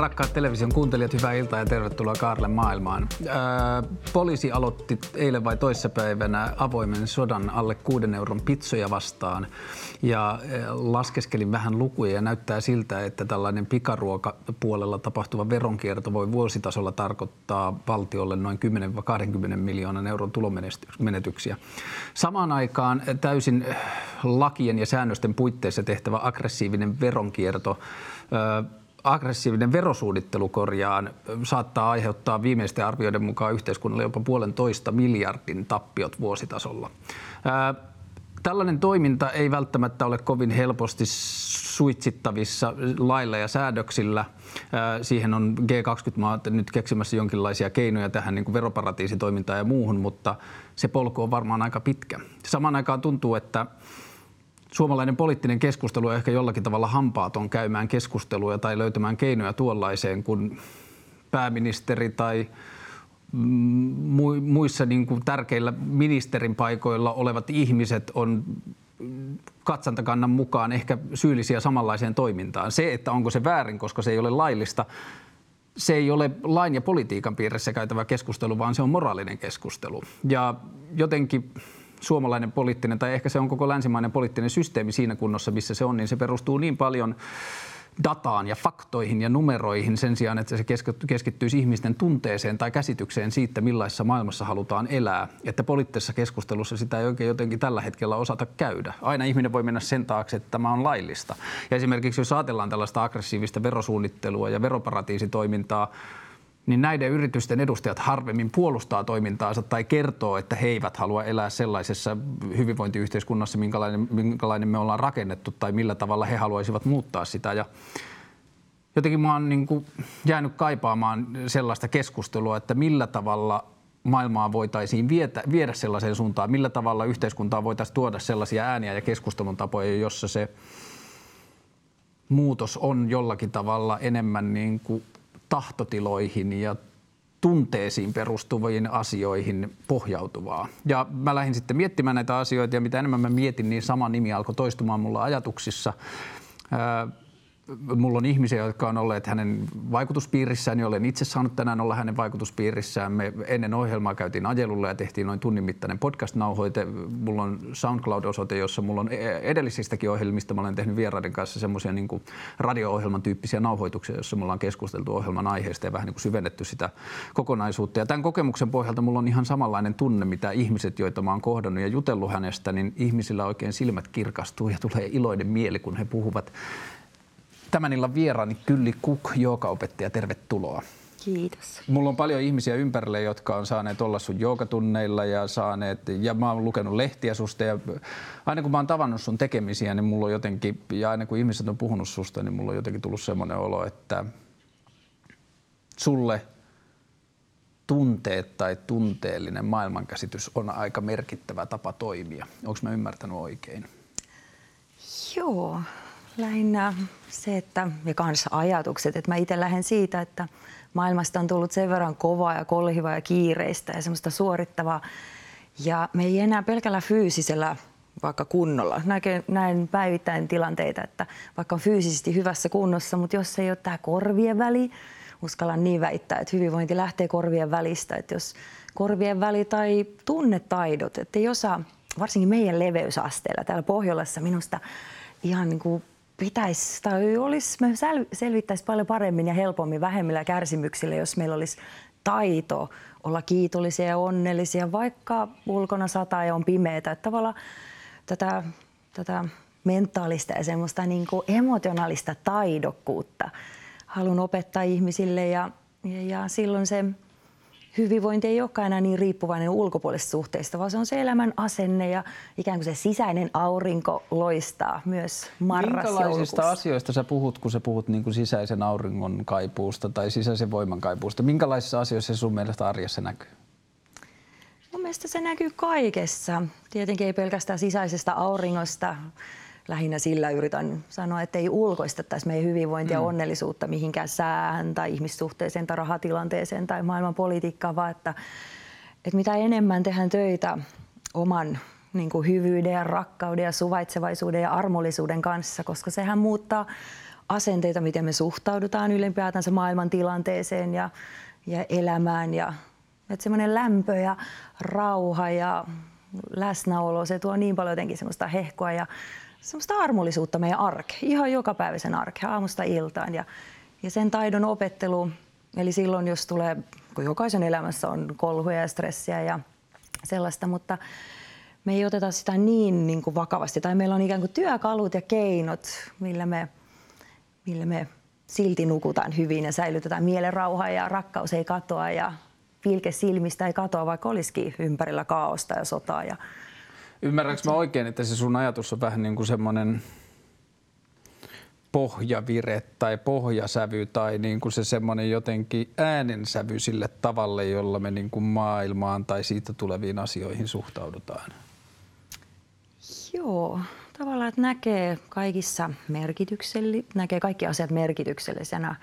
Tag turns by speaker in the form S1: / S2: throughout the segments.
S1: Rakkaat television kuuntelijat, hyvää iltaa ja tervetuloa Kaarle maailmaan. Ää, poliisi aloitti eilen vai toissapäivänä avoimen sodan alle kuuden euron pitsoja vastaan. Ja laskeskelin vähän lukuja ja näyttää siltä, että tällainen pikaruokapuolella tapahtuva veronkierto voi vuositasolla tarkoittaa valtiolle noin 10-20 miljoonan euron tulomenetyksiä. Samaan aikaan täysin lakien ja säännösten puitteissa tehtävä aggressiivinen veronkierto aggressiivinen verosuunnittelu korjaan saattaa aiheuttaa viimeisten arvioiden mukaan yhteiskunnalle jopa puolentoista miljardin tappiot vuositasolla. Tällainen toiminta ei välttämättä ole kovin helposti suitsittavissa lailla ja säädöksillä. Siihen on G20-maat nyt keksimässä jonkinlaisia keinoja tähän niin kuin veroparatiisitoimintaan ja muuhun, mutta se polku on varmaan aika pitkä. Samaan aikaan tuntuu, että suomalainen poliittinen keskustelu on ehkä jollakin tavalla hampaaton käymään keskustelua tai löytämään keinoja tuollaiseen, kun pääministeri tai muissa niin kuin tärkeillä ministerin paikoilla olevat ihmiset on katsantakannan mukaan ehkä syyllisiä samanlaiseen toimintaan. Se, että onko se väärin, koska se ei ole laillista, se ei ole lain ja politiikan piirissä käytävä keskustelu, vaan se on moraalinen keskustelu. Ja jotenkin suomalainen poliittinen tai ehkä se on koko länsimainen poliittinen systeemi siinä kunnossa, missä se on, niin se perustuu niin paljon dataan ja faktoihin ja numeroihin sen sijaan, että se keskittyisi ihmisten tunteeseen tai käsitykseen siitä, millaisessa maailmassa halutaan elää. Että poliittisessa keskustelussa sitä ei oikein jotenkin tällä hetkellä osata käydä. Aina ihminen voi mennä sen taakse, että tämä on laillista. Ja esimerkiksi jos ajatellaan tällaista aggressiivista verosuunnittelua ja veroparatiisitoimintaa, niin näiden yritysten edustajat harvemmin puolustaa toimintaansa tai kertoo, että he eivät halua elää sellaisessa hyvinvointiyhteiskunnassa, minkälainen, minkälainen me ollaan rakennettu tai millä tavalla he haluaisivat muuttaa sitä. Ja jotenkin mä oon niin kuin jäänyt kaipaamaan sellaista keskustelua, että millä tavalla maailmaa voitaisiin vietä, viedä sellaiseen suuntaan, millä tavalla yhteiskuntaa voitaisiin tuoda sellaisia ääniä ja keskustelun tapoja, jossa se muutos on jollakin tavalla enemmän niin kuin tahtotiloihin ja tunteisiin perustuviin asioihin pohjautuvaa. Ja mä lähdin sitten miettimään näitä asioita ja mitä enemmän mä mietin, niin sama nimi alkoi toistumaan mulla ajatuksissa mulla on ihmisiä, jotka on olleet hänen vaikutuspiirissään, niin olen itse saanut tänään olla hänen vaikutuspiirissään. Me ennen ohjelmaa käytiin ajelulla ja tehtiin noin tunnin mittainen podcast-nauhoite. Mulla on SoundCloud-osoite, jossa mulla on edellisistäkin ohjelmista. Mä olen tehnyt vieraiden kanssa semmoisia niin radio-ohjelman tyyppisiä nauhoituksia, jossa mulla on keskusteltu ohjelman aiheesta ja vähän niin kuin syvennetty sitä kokonaisuutta. Ja tämän kokemuksen pohjalta mulla on ihan samanlainen tunne, mitä ihmiset, joita mä oon kohdannut ja jutellut hänestä, niin ihmisillä oikein silmät kirkastuu ja tulee iloinen mieli, kun he puhuvat Tämän illan vieraani Kylli Kuk, joogaopettaja, tervetuloa.
S2: Kiitos.
S1: Mulla on paljon ihmisiä ympärillä, jotka on saaneet olla sun joogatunneilla ja saaneet, ja mä oon lukenut lehtiä susta ja aina kun mä oon tavannut sun tekemisiä, niin mulla on jotenkin, ja aina kun ihmiset on puhunut susta, niin mulla on jotenkin tullut semmoinen olo, että sulle tunteet tai tunteellinen maailmankäsitys on aika merkittävä tapa toimia. Onko mä ymmärtänyt oikein?
S2: Joo, lähinnä se, että, ja kanssa ajatukset, että mä itse lähden siitä, että maailmasta on tullut sen verran kovaa ja kolhivaa ja kiireistä ja semmoista suorittavaa. Ja me ei enää pelkällä fyysisellä vaikka kunnolla. Näin, näin päivittäin tilanteita, että vaikka on fyysisesti hyvässä kunnossa, mutta jos ei ole tämä korvien väli, uskallan niin väittää, että hyvinvointi lähtee korvien välistä. Että jos korvien väli tai tunnetaidot, että ei osaa, varsinkin meidän leveysasteella täällä Pohjolassa minusta ihan niin kuin pitäisi tai olisi, me selvittäisi paljon paremmin ja helpommin vähemmillä kärsimyksillä, jos meillä olisi taito olla kiitollisia ja onnellisia, vaikka ulkona sataa ja on pimeätä. Että tavallaan tätä, tätä mentaalista ja semmoista niin kuin emotionaalista taidokkuutta haluan opettaa ihmisille ja, ja, ja silloin se hyvinvointi ei olekaan enää niin riippuvainen ulkopuolisista suhteista, vaan se on se elämän asenne ja ikään kuin se sisäinen aurinko loistaa myös marras
S1: Minkälaisista asioista sä puhut, kun sä puhut niin kuin sisäisen auringon kaipuusta tai sisäisen voiman kaipuusta? Minkälaisissa asioissa se sun mielestä arjessa näkyy?
S2: Mun mielestä se näkyy kaikessa. Tietenkin ei pelkästään sisäisestä auringosta, lähinnä sillä yritän sanoa, että ei ulkoistettaisi meidän hyvinvointia ja mm. onnellisuutta mihinkään säähän tai ihmissuhteeseen tai rahatilanteeseen tai maailman politiikkaan, vaan että, että mitä enemmän tehdään töitä oman niin kuin hyvyyden ja rakkauden ja suvaitsevaisuuden ja armollisuuden kanssa, koska sehän muuttaa asenteita, miten me suhtaudutaan ylipäätänsä maailman tilanteeseen ja, ja elämään. Ja, että semmoinen lämpö ja rauha ja läsnäolo, se tuo niin paljon jotenkin semmoista hehkoa ja semmoista armollisuutta meidän arke, ihan jokapäiväisen arke, aamusta iltaan. Ja, ja sen taidon opettelu, eli silloin jos tulee, kun jokaisen elämässä on kolhuja ja stressiä ja sellaista, mutta me ei oteta sitä niin, niin kuin vakavasti. Tai meillä on ikään kuin työkalut ja keinot, millä me, millä me silti nukutaan hyvin ja säilytetään mielen rauha ja rakkaus ei katoa ja pilke silmistä ei katoa, vaikka olisikin ympärillä kaaosta ja sotaa. Ja...
S1: Ymmärränkö mä oikein, että se sun ajatus on vähän niin kuin semmoinen pohjavire tai pohjasävy tai niin kuin se semmoinen jotenkin äänensävy sille tavalle, jolla me niin kuin maailmaan tai siitä tuleviin asioihin suhtaudutaan?
S2: Joo, tavallaan, että näkee kaikissa merkityksellä, näkee kaikki asiat merkityksellisenä.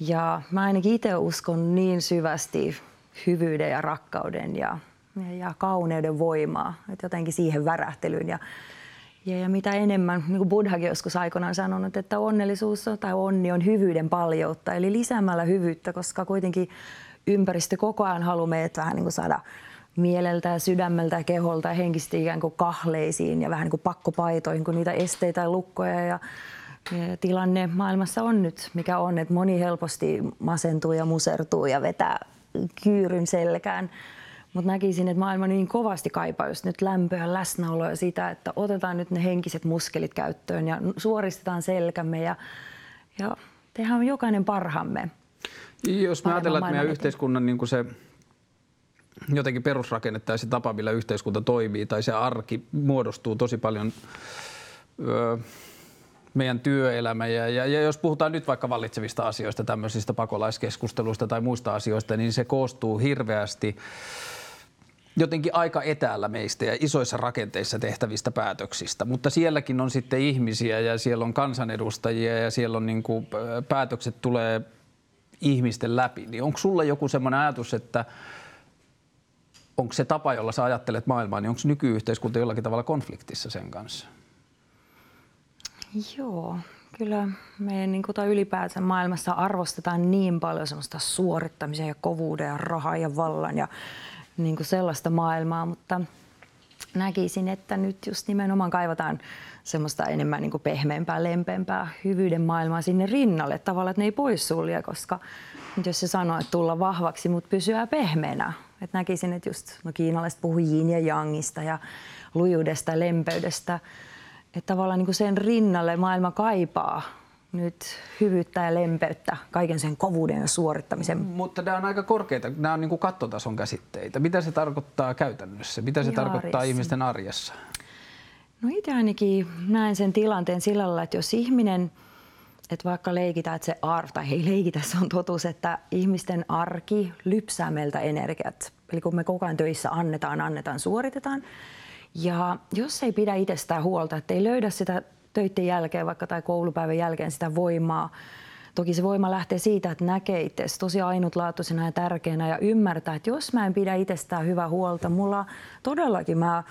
S2: Ja mä ainakin itse uskon niin syvästi hyvyyden ja rakkauden ja, ja kauneuden voimaa, että jotenkin siihen värähtelyyn. Ja, ja, ja mitä enemmän, niin kuin Buddhakin joskus aikoinaan sanonut, että onnellisuus on, tai onni on hyvyyden paljoutta, eli lisäämällä hyvyyttä, koska kuitenkin ympäristö koko ajan haluaa meitä vähän niin kuin saada mieleltä ja sydämeltä ja keholta ja henkisesti ikään kuin kahleisiin ja vähän niin kuin pakkopaitoihin, kun niitä esteitä ja lukkoja ja tilanne maailmassa on nyt, mikä on, että moni helposti masentuu ja musertuu ja vetää kyyryn selkään. Mutta näkisin, että maailma niin kovasti kaipaa just nyt lämpöä, läsnäoloa ja sitä, että otetaan nyt ne henkiset muskelit käyttöön ja suoristetaan selkämme ja, ja tehdään jokainen parhaamme.
S1: Jos me ajatellaan, että meidän yhteiskunnan niin kuin se jotenkin perusrakenne tai se tapa, millä yhteiskunta toimii tai se arki muodostuu tosi paljon öö, meidän työelämä. Ja, ja, ja jos puhutaan nyt vaikka vallitsevista asioista, tämmöisistä pakolaiskeskusteluista tai muista asioista, niin se koostuu hirveästi jotenkin aika etäällä meistä ja isoissa rakenteissa tehtävistä päätöksistä. Mutta sielläkin on sitten ihmisiä ja siellä on kansanedustajia ja siellä on niin kuin, päätökset tulee ihmisten läpi. Niin onko sulla joku semmoinen ajatus, että onko se tapa, jolla sä ajattelet maailmaa, niin onko nykyyhteiskunta jollakin tavalla konfliktissa sen kanssa?
S2: Joo, kyllä meidän niin kuin, ylipäätään maailmassa arvostetaan niin paljon semmoista suorittamisen ja kovuuden ja rahaa ja vallan ja niin kuin sellaista maailmaa, mutta näkisin, että nyt just nimenomaan kaivataan semmoista enemmän niin kuin pehmeämpää, lempeämpää hyvyyden maailmaa sinne rinnalle tavallaan, että ne ei poissulje, koska jos se sanoo, että tulla vahvaksi, mutta pysyä pehmeänä. Että näkisin, että just no kiinalaiset puhuu yin ja yangista ja lujuudesta ja lempeydestä. Että tavallaan niin kuin sen rinnalle maailma kaipaa nyt hyvyyttä ja lempeyttä, kaiken sen kovuuden ja suorittamisen.
S1: Mutta nämä on aika korkeita, nämä on niin kuin kattotason käsitteitä. Mitä se tarkoittaa käytännössä? Mitä se Ihan tarkoittaa ihmisten arjessa?
S2: No itse ainakin näen sen tilanteen sillä lailla, että jos ihminen, että vaikka leikitään, että se arv, tai ei leikitä, se on totuus, että ihmisten arki lypsää meiltä energiat. Eli kun me koko ajan töissä annetaan, annetaan, suoritetaan. Ja jos ei pidä itsestään huolta, että ei löydä sitä töiden jälkeen vaikka tai koulupäivän jälkeen sitä voimaa, Toki se voima lähtee siitä, että näkee itse tosi ainutlaatuisena ja tärkeänä ja ymmärtää, että jos mä en pidä itsestään hyvää huolta, mulla todellakin mä,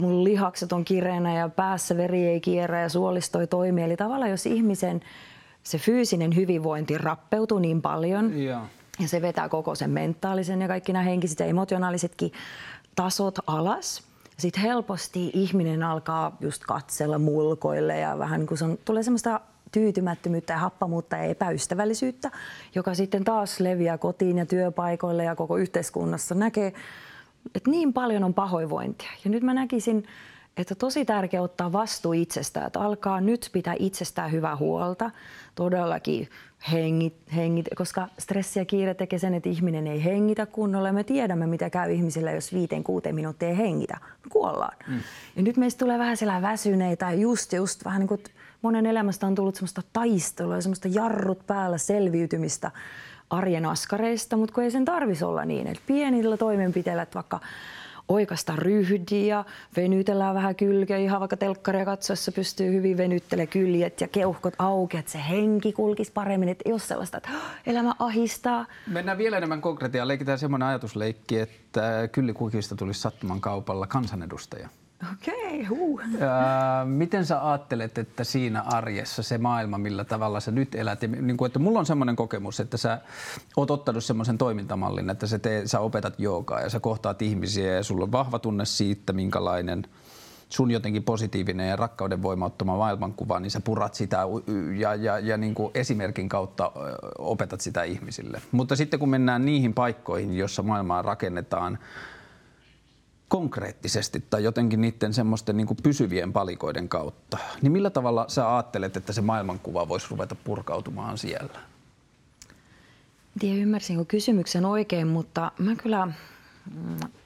S2: mun lihakset on kireänä ja päässä veri ei kierrä ja suolisto ei toimi. Eli tavallaan jos ihmisen se fyysinen hyvinvointi rappeutuu niin paljon ja, ja se vetää koko sen mentaalisen ja kaikki nämä henkiset ja emotionaalisetkin tasot alas, sitten helposti ihminen alkaa just katsella mulkoille ja vähän niin kuin se on, tulee semmoista tyytymättömyyttä ja happamuutta ja epäystävällisyyttä, joka sitten taas leviää kotiin ja työpaikoille ja koko yhteiskunnassa. Näkee, että niin paljon on pahoinvointia. Ja nyt mä näkisin, että tosi tärkeää ottaa vastuu itsestään, että alkaa nyt pitää itsestään hyvää huolta, todellakin hengit, hengit, koska stressi ja kiire tekee sen, että ihminen ei hengitä kunnolla. Me tiedämme, mitä käy ihmisillä, jos viiteen, kuuteen minuuttia ei hengitä. Me kuollaan. Mm. Ja nyt meistä tulee vähän sellainen väsyneitä, just, just vähän niin kuin monen elämästä on tullut semmoista taistelua ja semmoista jarrut päällä selviytymistä arjen askareista, mutta kun ei sen tarvisi olla niin. Että pienillä toimenpiteillä, että vaikka oikasta ryhdiä, venytellään vähän kylkeä, ihan vaikka telkkaria katsoessa pystyy hyvin venyttelemään kyljet ja keuhkot auki, että se henki kulkisi paremmin, että ei ole sellaista, että elämä ahistaa.
S1: Mennään vielä enemmän konkretiaa. Leikitään semmoinen ajatusleikki, että kyllikukista tulisi sattuman kaupalla kansanedustaja.
S2: Okei, okay, huh.
S1: miten sä ajattelet, että siinä arjessa se maailma, millä tavalla sä nyt elät, ja niin kuin, että mulla on semmoinen kokemus, että sä oot ottanut semmoisen toimintamallin, että sä, tee, sä opetat joogaa ja sä kohtaat ihmisiä ja sulla on vahva tunne siitä, minkälainen sun jotenkin positiivinen ja rakkauden voimauttama maailmankuva, niin sä purat sitä ja, ja, ja niin kuin esimerkin kautta opetat sitä ihmisille. Mutta sitten kun mennään niihin paikkoihin, jossa maailmaa rakennetaan konkreettisesti tai jotenkin niiden semmoisten niin pysyvien palikoiden kautta, niin millä tavalla sä ajattelet, että se maailmankuva voisi ruveta purkautumaan siellä?
S2: En tiedä, ymmärsinkö kysymyksen oikein, mutta mä kyllä mm,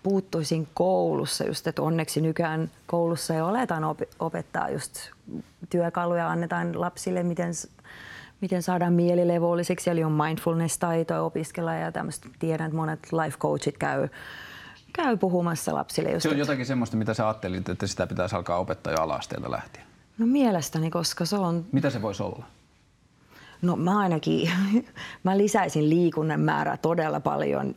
S2: puuttuisin koulussa just, että onneksi nykyään koulussa jo aletaan opettaa just työkaluja, annetaan lapsille, miten, miten saadaan mieli levolliseksi, eli on mindfulness-taitoja opiskella ja tämmöistä. Tiedän, että monet life coachit käy käy puhumassa lapsille. Just,
S1: se on jotakin semmoista, mitä sä ajattelit, että sitä pitäisi alkaa opettaa jo alasteelta lähtien.
S2: No mielestäni, koska se on...
S1: Mitä se voisi olla?
S2: No mä ainakin, mä lisäisin liikunnan määrää todella paljon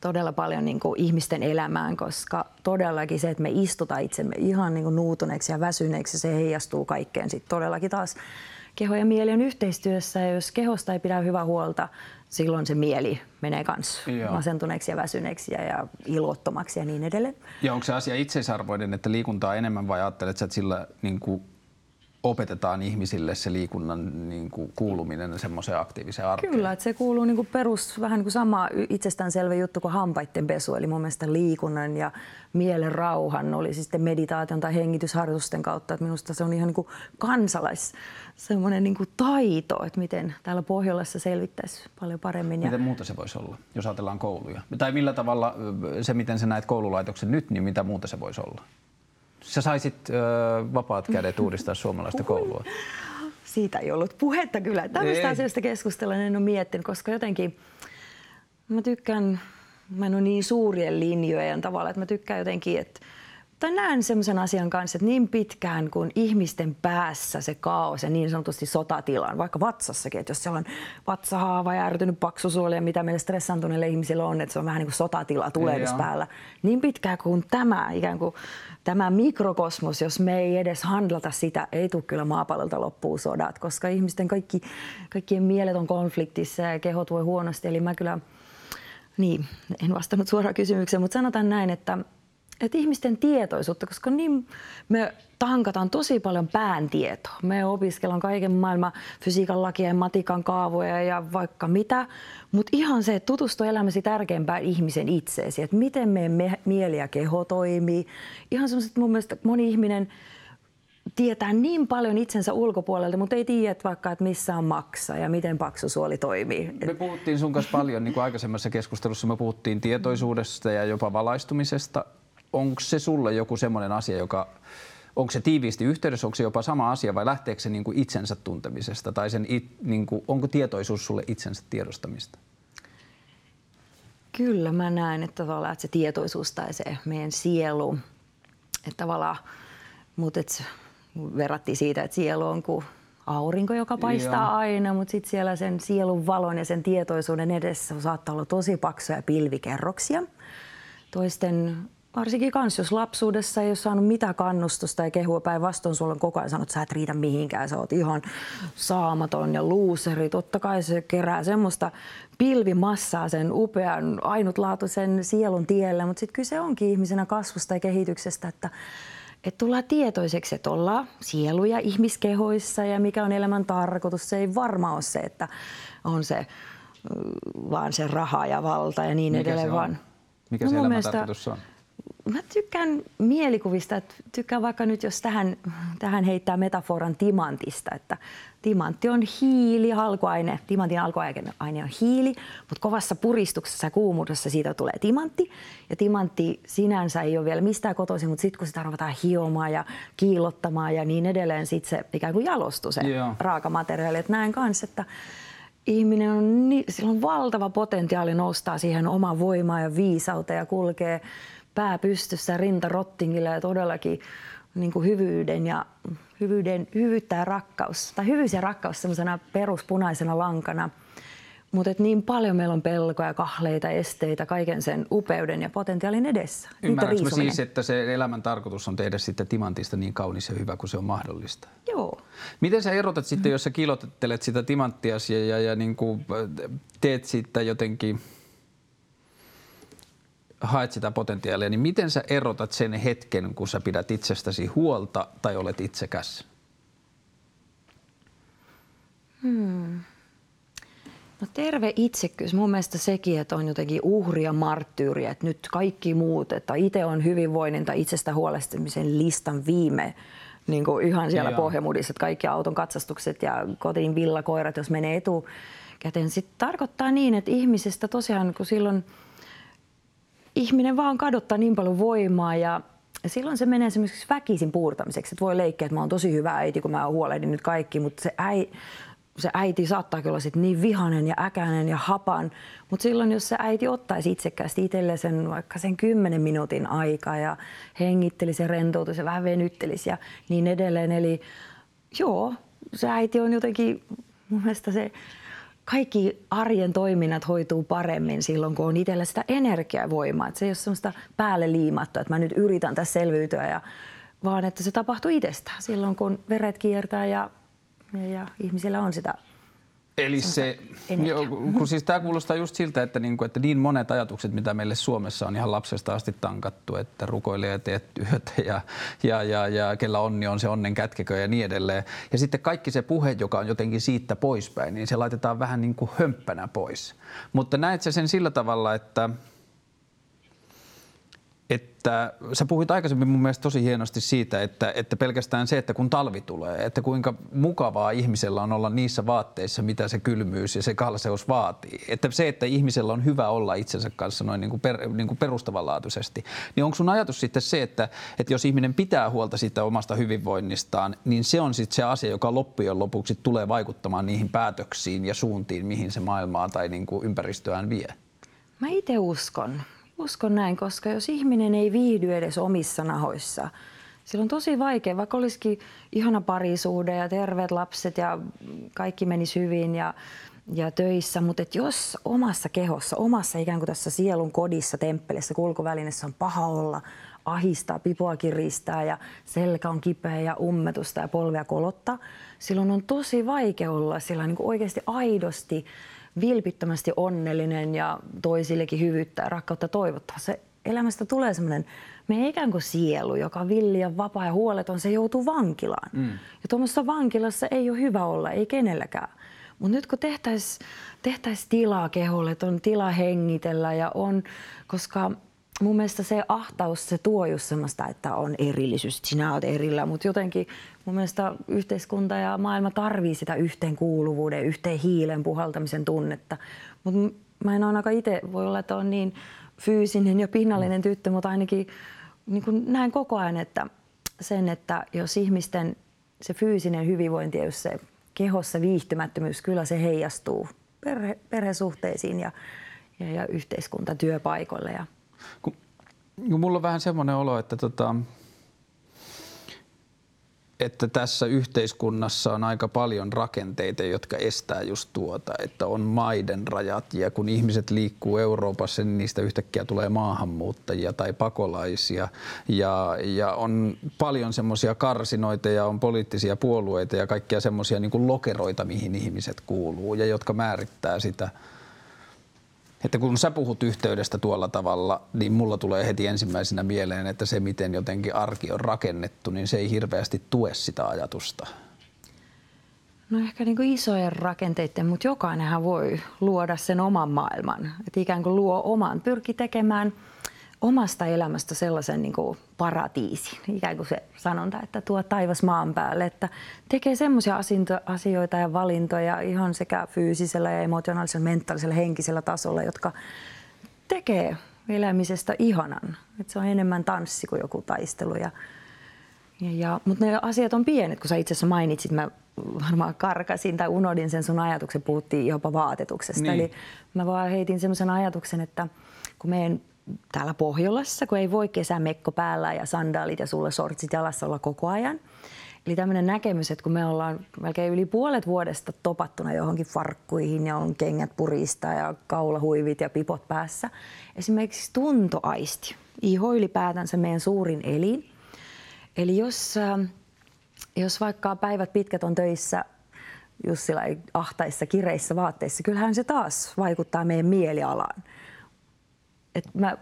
S2: todella paljon niin kuin ihmisten elämään, koska todellakin se, että me istutaan itsemme ihan niin kuin nuutuneeksi ja väsyneeksi, se heijastuu kaikkeen sitten todellakin taas keho ja mieli on yhteistyössä ja jos kehosta ei pidä hyvää huolta, silloin se mieli menee myös masentuneeksi ja väsyneeksi ja, ja ilottomaksi ja niin edelleen.
S1: Ja onko se asia itseisarvoinen, että liikuntaa enemmän vai ajattelet että sillä niin kuin opetetaan ihmisille se liikunnan niin kuin kuuluminen semmoiseen aktiiviseen arkeen.
S2: Kyllä, että se kuuluu niin kuin perus, vähän niin kuin sama itsestäänselvä juttu kuin hampaiden pesu. Eli mun mielestä liikunnan ja mielen rauhan, oli siis sitten meditaation tai hengitysharjoitusten kautta. Että minusta se on ihan niin kuin kansalais semmoinen niin kuin taito, että miten täällä Pohjolassa selvittäisi paljon paremmin.
S1: Miten muuta se voisi olla, jos ajatellaan kouluja? Tai millä tavalla se, miten sä näet koululaitoksen nyt, niin mitä muuta se voisi olla? Sä saisit ö, vapaat kädet uudistaa suomalaista koulua.
S2: Siitä ei ollut puhetta kyllä. Tämmöistä asioista keskustella en ole miettinyt, koska jotenkin mä tykkään, mä en ole niin suurien linjojen tavalla, että mä tykkään jotenkin, että tai näen sellaisen asian kanssa, että niin pitkään kuin ihmisten päässä se kaos ja niin sanotusti sotatilan, vaikka vatsassakin, että jos siellä on vatsahaava ja ärtynyt paksusuoli ja mitä meille stressantuneille ihmisille on, että se on vähän niin kuin sotatila tulevis päällä, niin pitkään kuin tämä ikään kuin tämä mikrokosmos, jos me ei edes handlata sitä, ei tule kyllä maapallolta loppuun sodat, koska ihmisten kaikki, kaikkien mielet on konfliktissa ja kehot voi huonosti. Eli mä kyllä, niin, en vastannut suoraan kysymykseen, mutta sanotaan näin, että että ihmisten tietoisuutta, koska niin me tankataan tosi paljon pään tietoa. Me opiskellaan kaiken maailman fysiikan lakia ja matikan kaavoja ja vaikka mitä, mutta ihan se, että tutustu elämäsi tärkeimpään ihmisen itseesi, että miten meidän mieli ja keho toimii. Ihan semmoiset mun mielestä moni ihminen tietää niin paljon itsensä ulkopuolelta, mutta ei tiedä että vaikka, että missä on maksa ja miten paksusuoli toimii.
S1: Me puhuttiin sun kanssa paljon, niin kuin aikaisemmassa keskustelussa me puhuttiin tietoisuudesta ja jopa valaistumisesta onko se sulle joku semmoinen asia, joka onko se tiiviisti yhteydessä, onko se jopa sama asia vai lähteekö se niin kuin itsensä tuntemisesta tai sen it, niin kuin, onko tietoisuus sulle itsensä tiedostamista?
S2: Kyllä mä näen, että, tavallaan, että se tietoisuus tai se meidän sielu, että tavallaan, mutta et verrattiin siitä, että sielu on kuin aurinko, joka paistaa Joo. aina, mutta sitten siellä sen sielun valon ja sen tietoisuuden edessä saattaa olla tosi paksuja pilvikerroksia. Toisten Varsinkin kans, jos lapsuudessa ei ole saanut mitään kannustusta ja kehua päinvastoin, sulla on koko ajan sanonut, että sä et riitä mihinkään, sä oot ihan saamaton ja luuseri. Totta kai se kerää semmoista pilvimassaa sen upean, ainutlaatuisen sielun tiellä, mutta sitten kyse onkin ihmisenä kasvusta ja kehityksestä, että että tullaan tietoiseksi, että ollaan sieluja ihmiskehoissa ja mikä on elämän tarkoitus. Se ei varmaan ole se, että on se vaan se raha ja valta ja niin
S1: mikä
S2: edelleen.
S1: Se
S2: vaan.
S1: Mikä no se elämän tarkoitus on?
S2: Mä tykkään mielikuvista, että tykkään vaikka nyt jos tähän, tähän heittää metaforan timantista, että timantti on hiili, alkuaine, timantin alkuaine on hiili, mutta kovassa puristuksessa ja kuumuudessa siitä tulee timantti. Ja timantti sinänsä ei ole vielä mistään kotoisin, mutta sitten kun sitä ruvetaan hiomaan ja kiillottamaan ja niin edelleen, sitten se ikään kuin jalostuu se Joo. raakamateriaali. Että näen kanssa, että ihminen on, sillä on valtava potentiaali nostaa siihen oman voimaan ja viisauteen ja kulkee pää pystyssä, rinta rottingilla ja todellakin niin kuin hyvyyden ja hyvyyden, hyvyyttä ja rakkaus, tai hyvyys ja rakkaus semmoisena peruspunaisena lankana mutta niin paljon meillä on pelkoja, kahleita, esteitä, kaiken sen upeuden ja potentiaalin edessä.
S1: Ymmärrätkö siis, että se elämän tarkoitus on tehdä sitten timantista niin kaunis ja hyvä kuin se on mahdollista?
S2: Joo.
S1: Miten sä erotat sitten, jos sä kilottelet sitä timanttiasi ja, ja, ja niin kuin teet siitä jotenkin, haet sitä potentiaalia, niin miten sä erotat sen hetken, kun sä pidät itsestäsi huolta tai olet itsekäs?
S2: Hmm. No terve itsekkyys. Mun mielestä sekin, että on jotenkin uhri ja marttyyri, että nyt kaikki muut, että itse on hyvinvoinnin tai itsestä huolestumisen listan viime niin kuin ihan siellä pohjamudissa, että kaikki auton katsastukset ja kotiin villakoirat, jos menee etukäteen. Sitten tarkoittaa niin, että ihmisestä tosiaan, kun silloin ihminen vaan kadottaa niin paljon voimaa ja silloin se menee esimerkiksi väkisin puurtamiseksi. Että voi leikkiä, että mä oon tosi hyvä äiti, kun mä huolehdin nyt kaikki, mutta se äi, se äiti saattaa olla sit niin vihanen ja äkäinen ja hapan, mutta silloin jos se äiti ottaisi itsekkäästi itselle sen vaikka sen kymmenen minuutin aikaa ja hengittelisi ja rentoutuisi ja vähän venyttelisi ja niin edelleen. Eli joo, se äiti on jotenkin mun mielestä se kaikki arjen toiminnat hoituu paremmin silloin, kun on itsellä sitä energiavoimaa. Että se ei ole semmoista päälle liimattua, että mä nyt yritän tässä selviytyä, ja, vaan että se tapahtuu itsestään silloin, kun veret kiertää ja ja ihmisillä on sitä
S1: Eli se, jo, kun siis tämä kuulostaa just siltä, että, niin kuin, että niin monet ajatukset, mitä meille Suomessa on ihan lapsesta asti tankattu, että rukoile ja teet työtä ja, ja, ja, ja kellä onni on se onnen kätkekö ja niin edelleen. Ja sitten kaikki se puhe, joka on jotenkin siitä poispäin, niin se laitetaan vähän niin kuin hömppänä pois. Mutta näet sä sen sillä tavalla, että että sä puhuit aikaisemmin mun mielestä tosi hienosti siitä, että, että pelkästään se, että kun talvi tulee, että kuinka mukavaa ihmisellä on olla niissä vaatteissa, mitä se kylmyys ja se kalseus vaatii. Että se, että ihmisellä on hyvä olla itsensä kanssa noin niin kuin per, niin kuin perustavanlaatuisesti, niin onko sun ajatus sitten se, että, että jos ihminen pitää huolta siitä omasta hyvinvoinnistaan, niin se on sitten se asia, joka loppujen lopuksi tulee vaikuttamaan niihin päätöksiin ja suuntiin, mihin se maailmaa tai niin kuin ympäristöään vie?
S2: Mä itse uskon, Uskon näin, koska jos ihminen ei viihdy edes omissa nahoissa, silloin on tosi vaikea, vaikka olisikin ihana parisuhde ja terveet lapset ja kaikki menisi hyvin ja, ja töissä, mutta et jos omassa kehossa, omassa ikään kuin tässä sielun kodissa, temppelissä, kulkuvälineessä on paha olla, ahistaa, pipoa kiristää ja selkä on kipeä ja ummetusta ja polvea kolottaa, silloin on tosi vaikea olla sillä niin oikeasti aidosti vilpittömästi onnellinen ja toisillekin hyvyyttä ja rakkautta toivottaa. Se elämästä tulee semmoinen me ikään kuin sielu, joka on villi ja vapaa ja huoleton, se joutuu vankilaan. Mm. Ja tuommoisessa vankilassa ei ole hyvä olla, ei kenelläkään. Mutta nyt kun tehtäisiin tehtäis tilaa keholle, että on tila hengitellä ja on, koska mun mielestä se ahtaus, se tuo just semmoista, että on erillisyys, sinä olet erillä, mutta jotenkin mun mielestä yhteiskunta ja maailma tarvii sitä yhteenkuuluvuuden, yhteen hiilen puhaltamisen tunnetta. Mutta mä en ainakaan itse, voi olla, että on niin fyysinen ja pinnallinen tyttö, mutta ainakin niin kuin näen koko ajan, että sen, että jos ihmisten se fyysinen hyvinvointi ja jos se kehossa viihtymättömyys, kyllä se heijastuu perhe, perhesuhteisiin ja, ja, ja yhteiskuntatyöpaikoille. Ja
S1: kun, kun mulla on vähän semmoinen olo, että tota, että tässä yhteiskunnassa on aika paljon rakenteita, jotka estää just tuota, että on maiden rajat ja kun ihmiset liikkuu Euroopassa, niin niistä yhtäkkiä tulee maahanmuuttajia tai pakolaisia. Ja, ja on paljon semmoisia karsinoita ja on poliittisia puolueita ja kaikkia semmoisia niin lokeroita, mihin ihmiset kuuluu ja jotka määrittää sitä – että kun sä puhut yhteydestä tuolla tavalla, niin mulla tulee heti ensimmäisenä mieleen, että se miten jotenkin arki on rakennettu, niin se ei hirveästi tue sitä ajatusta.
S2: No ehkä niin kuin isojen rakenteiden, mutta jokainenhan voi luoda sen oman maailman. Että ikään kuin luo oman, pyrki tekemään – omasta elämästä sellaisen niin kuin paratiisin, ikään kuin se sanonta, että tuo taivas maan päälle, että tekee semmoisia asioita ja valintoja ihan sekä fyysisellä ja emotionaalisella, mentaalisella, henkisellä tasolla, jotka tekee elämisestä ihanan. Että se on enemmän tanssi kuin joku taistelu. Ja, ja, ja, mutta ne asiat on pienet, kun sä itse asiassa mainitsit, mä varmaan karkasin tai unohdin sen sun ajatuksen, puhuttiin jopa vaatetuksesta. Niin. Eli mä vaan heitin semmoisen ajatuksen, että kun meidän täällä Pohjolassa, kun ei voi kesämekko päällä ja sandaalit ja sulle sortsit jalassa olla koko ajan. Eli tämmöinen näkemys, että kun me ollaan melkein yli puolet vuodesta topattuna johonkin farkkuihin ja on kengät purista ja kaulahuivit ja pipot päässä. Esimerkiksi tuntoaisti, iho ylipäätänsä meidän suurin elin. Eli jos, ähm, jos vaikka päivät pitkät on töissä Jussila ahtaissa, kireissä vaatteissa, kyllähän se taas vaikuttaa meidän mielialaan että mä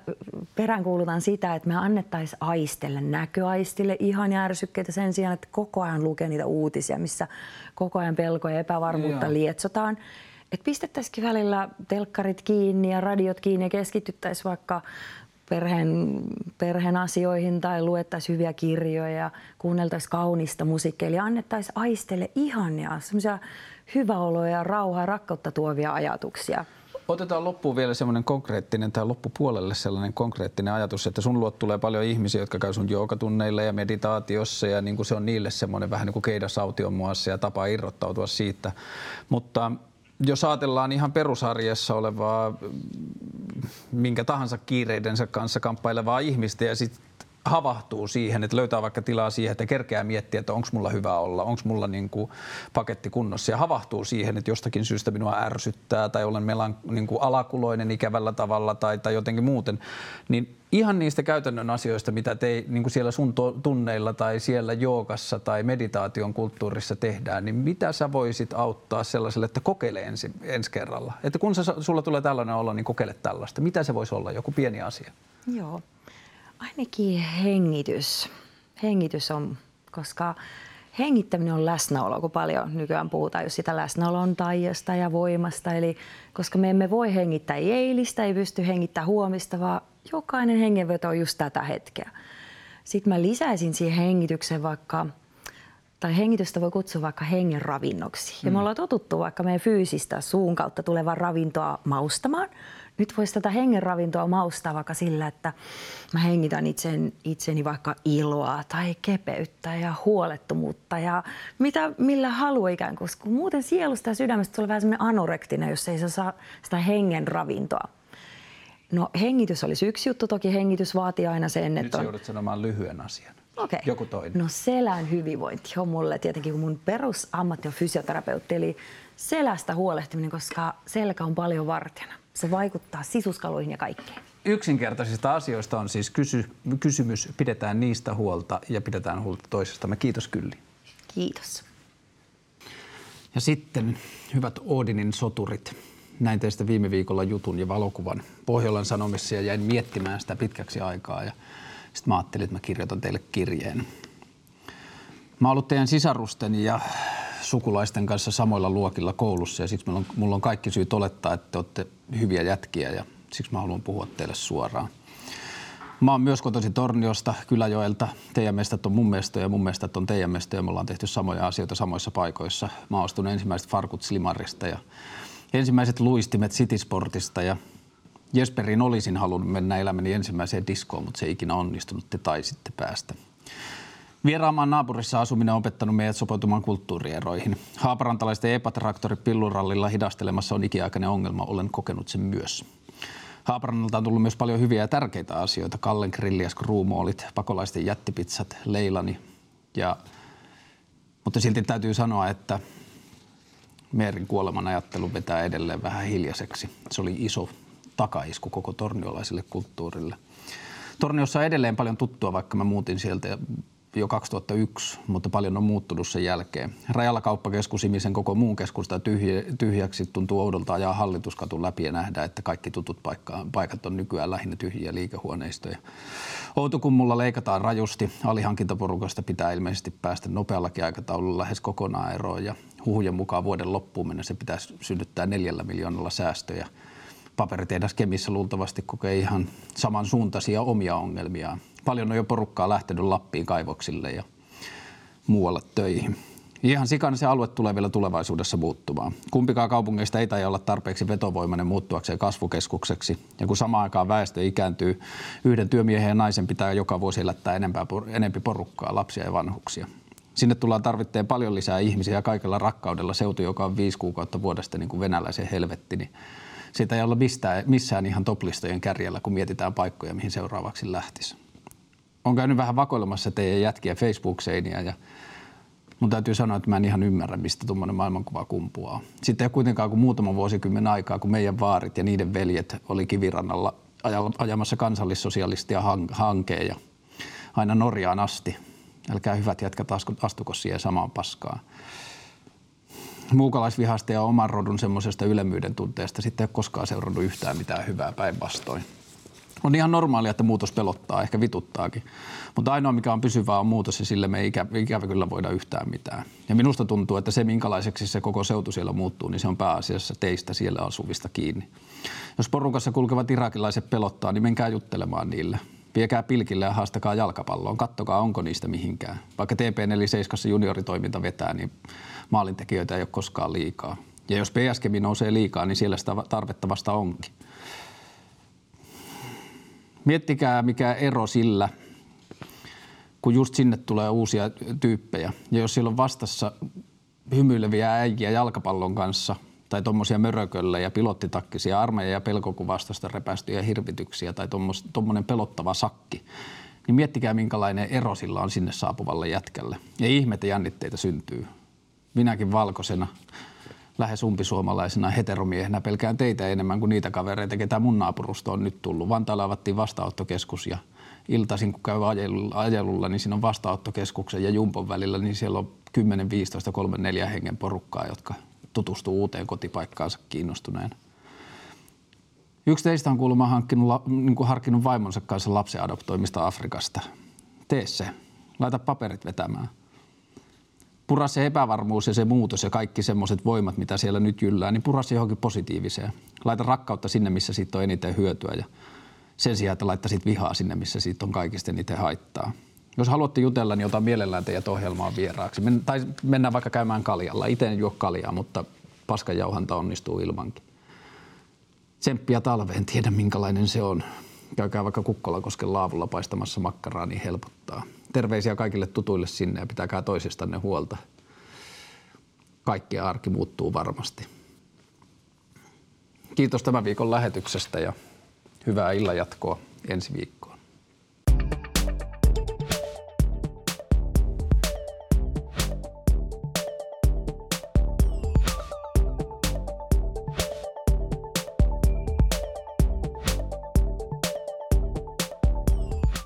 S2: peräänkuulutan sitä, että me annettaisiin aistelle, näköaistille ihan järsykkeitä sen sijaan, että koko ajan lukee niitä uutisia, missä koko ajan pelkoja ja epävarmuutta Joo. lietsotaan. Että pistettäisikin välillä telkkarit kiinni ja radiot kiinni ja keskityttäisiin vaikka perheen, perheen asioihin tai luettaisiin hyviä kirjoja ja kuunneltaisiin kaunista musiikkia. Eli annettaisiin aistelle ihania, semmoisia hyväoloja, ja rauhaa ja rakkautta tuovia ajatuksia.
S1: Otetaan loppuun vielä semmoinen konkreettinen tai loppupuolelle sellainen konkreettinen ajatus, että sun luot tulee paljon ihmisiä, jotka käy sun joogatunneilla ja meditaatiossa ja niin kuin se on niille semmoinen vähän niin kuin keidasaution muassa ja tapa irrottautua siitä. Mutta jos ajatellaan ihan perusarjessa olevaa minkä tahansa kiireidensä kanssa kamppailevaa ihmistä ja sitten havahtuu siihen, että löytää vaikka tilaa siihen, että kerkeää miettiä, että onko mulla hyvä olla, onko mulla niin kuin paketti kunnossa ja havahtuu siihen, että jostakin syystä minua ärsyttää tai olen melan niin kuin alakuloinen ikävällä tavalla tai, tai jotenkin muuten, niin ihan niistä käytännön asioista, mitä te niin kuin siellä sun tunneilla tai siellä joogassa tai meditaation kulttuurissa tehdään, niin mitä sä voisit auttaa sellaiselle, että kokeile ensi, ensi kerralla? Että kun sä, sulla tulee tällainen olo, niin kokeile tällaista. Mitä se voisi olla? Joku pieni asia.
S2: Joo. Ainakin hengitys. Hengitys on, koska hengittäminen on läsnäolo, kun paljon nykyään puhutaan jo sitä läsnäolon taijasta ja voimasta. Eli koska me emme voi hengittää eilistä, ei pysty hengittämään huomista, vaan jokainen hengenveto on just tätä hetkeä. Sitten mä lisäisin siihen hengitykseen vaikka, tai hengitystä voi kutsua vaikka hengen ravinnoksi. Ja me mm. ollaan totuttu vaikka meidän fyysistä suun kautta tulevaa ravintoa maustamaan – nyt voisi tätä hengenravintoa maustaa vaikka sillä, että mä hengitän itsen, itseni vaikka iloa tai kepeyttä ja huolettomuutta ja mitä, millä haluaa ikään kuin, koska muuten sielusta ja sydämestä tulee vähän semmoinen anorektinen, jos ei saa sitä hengenravintoa. No hengitys olisi yksi juttu, toki hengitys vaatii aina sen,
S1: että Nyt on... joudut sanomaan lyhyen asian.
S2: Okay.
S1: Joku toinen.
S2: No selän hyvinvointi on mulle tietenkin, kun mun perusammatti on fysioterapeutti, eli selästä huolehtiminen, koska selkä on paljon vartijana se vaikuttaa sisuskaluihin ja kaikkeen.
S1: Yksinkertaisista asioista on siis kysy, kysymys, pidetään niistä huolta ja pidetään huolta toisestamme. Kiitos Kylli.
S2: Kiitos.
S1: Ja sitten, hyvät Odinin soturit, näin teistä viime viikolla jutun ja valokuvan Pohjolan Sanomissa ja jäin miettimään sitä pitkäksi aikaa. Ja sitten mä ajattelin, että mä kirjoitan teille kirjeen. Mä oon ollut teidän sisarusten ja sukulaisten kanssa samoilla luokilla koulussa ja siksi mulla on, kaikki syyt olettaa, että te olette hyviä jätkiä ja siksi mä haluan puhua teille suoraan. Mä oon myös kotoisin Torniosta, Kyläjoelta. Teidän mestat on mun mestoja ja mun mestat on teidän mestoja. Me ollaan tehty samoja asioita samoissa paikoissa. Mä oon ensimmäiset farkut Slimarista ja ensimmäiset luistimet Citisportista ja Jesperin olisin halunnut mennä elämäni ensimmäiseen diskoon, mutta se ei ikinä onnistunut. Te taisitte päästä. Vieraamaan naapurissa asuminen on opettanut meidät sopeutumaan kulttuurieroihin. Haaparantalaisten epatraktori pillurallilla hidastelemassa on ikiaikainen ongelma, olen kokenut sen myös. Haaparannalta on tullut myös paljon hyviä ja tärkeitä asioita. Kallen grillias, kruumoolit, pakolaisten jättipizzat, leilani. Ja, mutta silti täytyy sanoa, että Meerin kuoleman ajattelu vetää edelleen vähän hiljaiseksi. Se oli iso takaisku koko torniolaiselle kulttuurille. Torniossa on edelleen paljon tuttua, vaikka mä muutin sieltä jo 2001, mutta paljon on muuttunut sen jälkeen. Rajalla kauppakeskus imisen koko muun keskusta tyhjä, tyhjäksi tuntuu oudolta ajaa hallituskatun läpi ja nähdä, että kaikki tutut paikka, paikat on nykyään lähinnä tyhjiä liikehuoneistoja. Outokummulla leikataan rajusti. Alihankintaporukasta pitää ilmeisesti päästä nopeallakin aikataululla lähes kokonaan eroon ja huhujen mukaan vuoden loppuun mennessä pitäisi synnyttää neljällä miljoonalla säästöjä paperitehdas Kemissä luultavasti kokee ihan samansuuntaisia omia ongelmiaan paljon on jo porukkaa lähtenyt Lappiin kaivoksille ja muualle töihin. Ihan sikana se alue tulee vielä tulevaisuudessa muuttumaan. Kumpikaan kaupungeista ei tai olla tarpeeksi vetovoimainen muuttuakseen kasvukeskukseksi. Ja kun samaan aikaan väestö ikääntyy, yhden työmiehen ja naisen pitää joka vuosi elättää enempää, enempi porukkaa, lapsia ja vanhuksia. Sinne tullaan tarvitteen paljon lisää ihmisiä kaikella rakkaudella seutu, joka on viisi kuukautta vuodesta niin kuin venäläisen helvetti, niin siitä ei olla missään, missään ihan toplistojen kärjellä, kun mietitään paikkoja, mihin seuraavaksi lähtisi on käynyt vähän vakoilemassa teidän jätkiä Facebook-seiniä ja mun täytyy sanoa, että mä en ihan ymmärrä, mistä tuommoinen maailmankuva kumpuaa. Sitten ei kuitenkaan kuin muutama vuosikymmen aikaa, kun meidän vaarit ja niiden veljet oli kivirannalla ajamassa kansallissosialistia hankeen ja aina Norjaan asti. Älkää hyvät jätkät astuko siihen samaan paskaan. Muukalaisvihasta ja oman rodun semmoisesta ylemmyyden tunteesta sitten ei ole koskaan seurannut yhtään mitään hyvää päinvastoin. On ihan normaalia, että muutos pelottaa, ehkä vituttaakin. Mutta ainoa, mikä on pysyvää, on muutos ja sille me ei ikä, ikävä kyllä voida yhtään mitään. Ja minusta tuntuu, että se, minkälaiseksi se koko seutu siellä muuttuu, niin se on pääasiassa teistä siellä asuvista kiinni. Jos porukassa kulkevat irakilaiset pelottaa, niin menkää juttelemaan niille. Viekää pilkille ja haastakaa jalkapalloon. Kattokaa, onko niistä mihinkään. Vaikka TP47 junioritoiminta vetää, niin maalintekijöitä ei ole koskaan liikaa. Ja jos PSGmin nousee liikaa, niin siellä sitä tarvetta vasta onkin. Miettikää, mikä ero sillä, kun just sinne tulee uusia tyyppejä. Ja jos siellä on vastassa hymyileviä äijiä jalkapallon kanssa tai tuommoisia ja pilottitakkisia armeija- ja pelkokuvastosta repästyjä hirvityksiä tai tuommoinen pelottava sakki, niin miettikää minkälainen ero sillä on sinne saapuvalle jätkälle. Ja ihmeitä jännitteitä syntyy. Minäkin valkoisena lähes umpisuomalaisena heteromiehenä pelkään teitä enemmän kuin niitä kavereita, ketä mun naapurusta on nyt tullut. Vantaalla avattiin vastaanottokeskus ja iltaisin, kun käy ajelulla, niin siinä on vastaanottokeskuksen ja Jumpon välillä, niin siellä on 10, 15, 3, 4 hengen porukkaa, jotka tutustuu uuteen kotipaikkaansa kiinnostuneena. Yksi teistä on kuulemma hankkinut, niin kuin harkinnut vaimonsa kanssa lapsen adoptoimista Afrikasta. Tee se. Laita paperit vetämään pura se epävarmuus ja se muutos ja kaikki semmoiset voimat, mitä siellä nyt jyllää, niin pura se johonkin positiiviseen. Laita rakkautta sinne, missä siitä on eniten hyötyä ja sen sijaan, että laittaisit vihaa sinne, missä siitä on kaikista eniten haittaa. Jos haluatte jutella, niin otan mielellään teidät ohjelmaan vieraaksi. Men, tai mennään vaikka käymään kaljalla. Itse en juo kaljaa, mutta paskanjauhanta onnistuu ilmankin. Tsemppiä talveen, tiedä minkälainen se on. Käykää vaikka Kukkolakosken laavulla paistamassa makkaraa, niin helpottaa terveisiä kaikille tutuille sinne ja pitäkää toisistanne huolta. Kaikki arki muuttuu varmasti. Kiitos tämän viikon lähetyksestä ja hyvää illan jatkoa ensi viikkoon.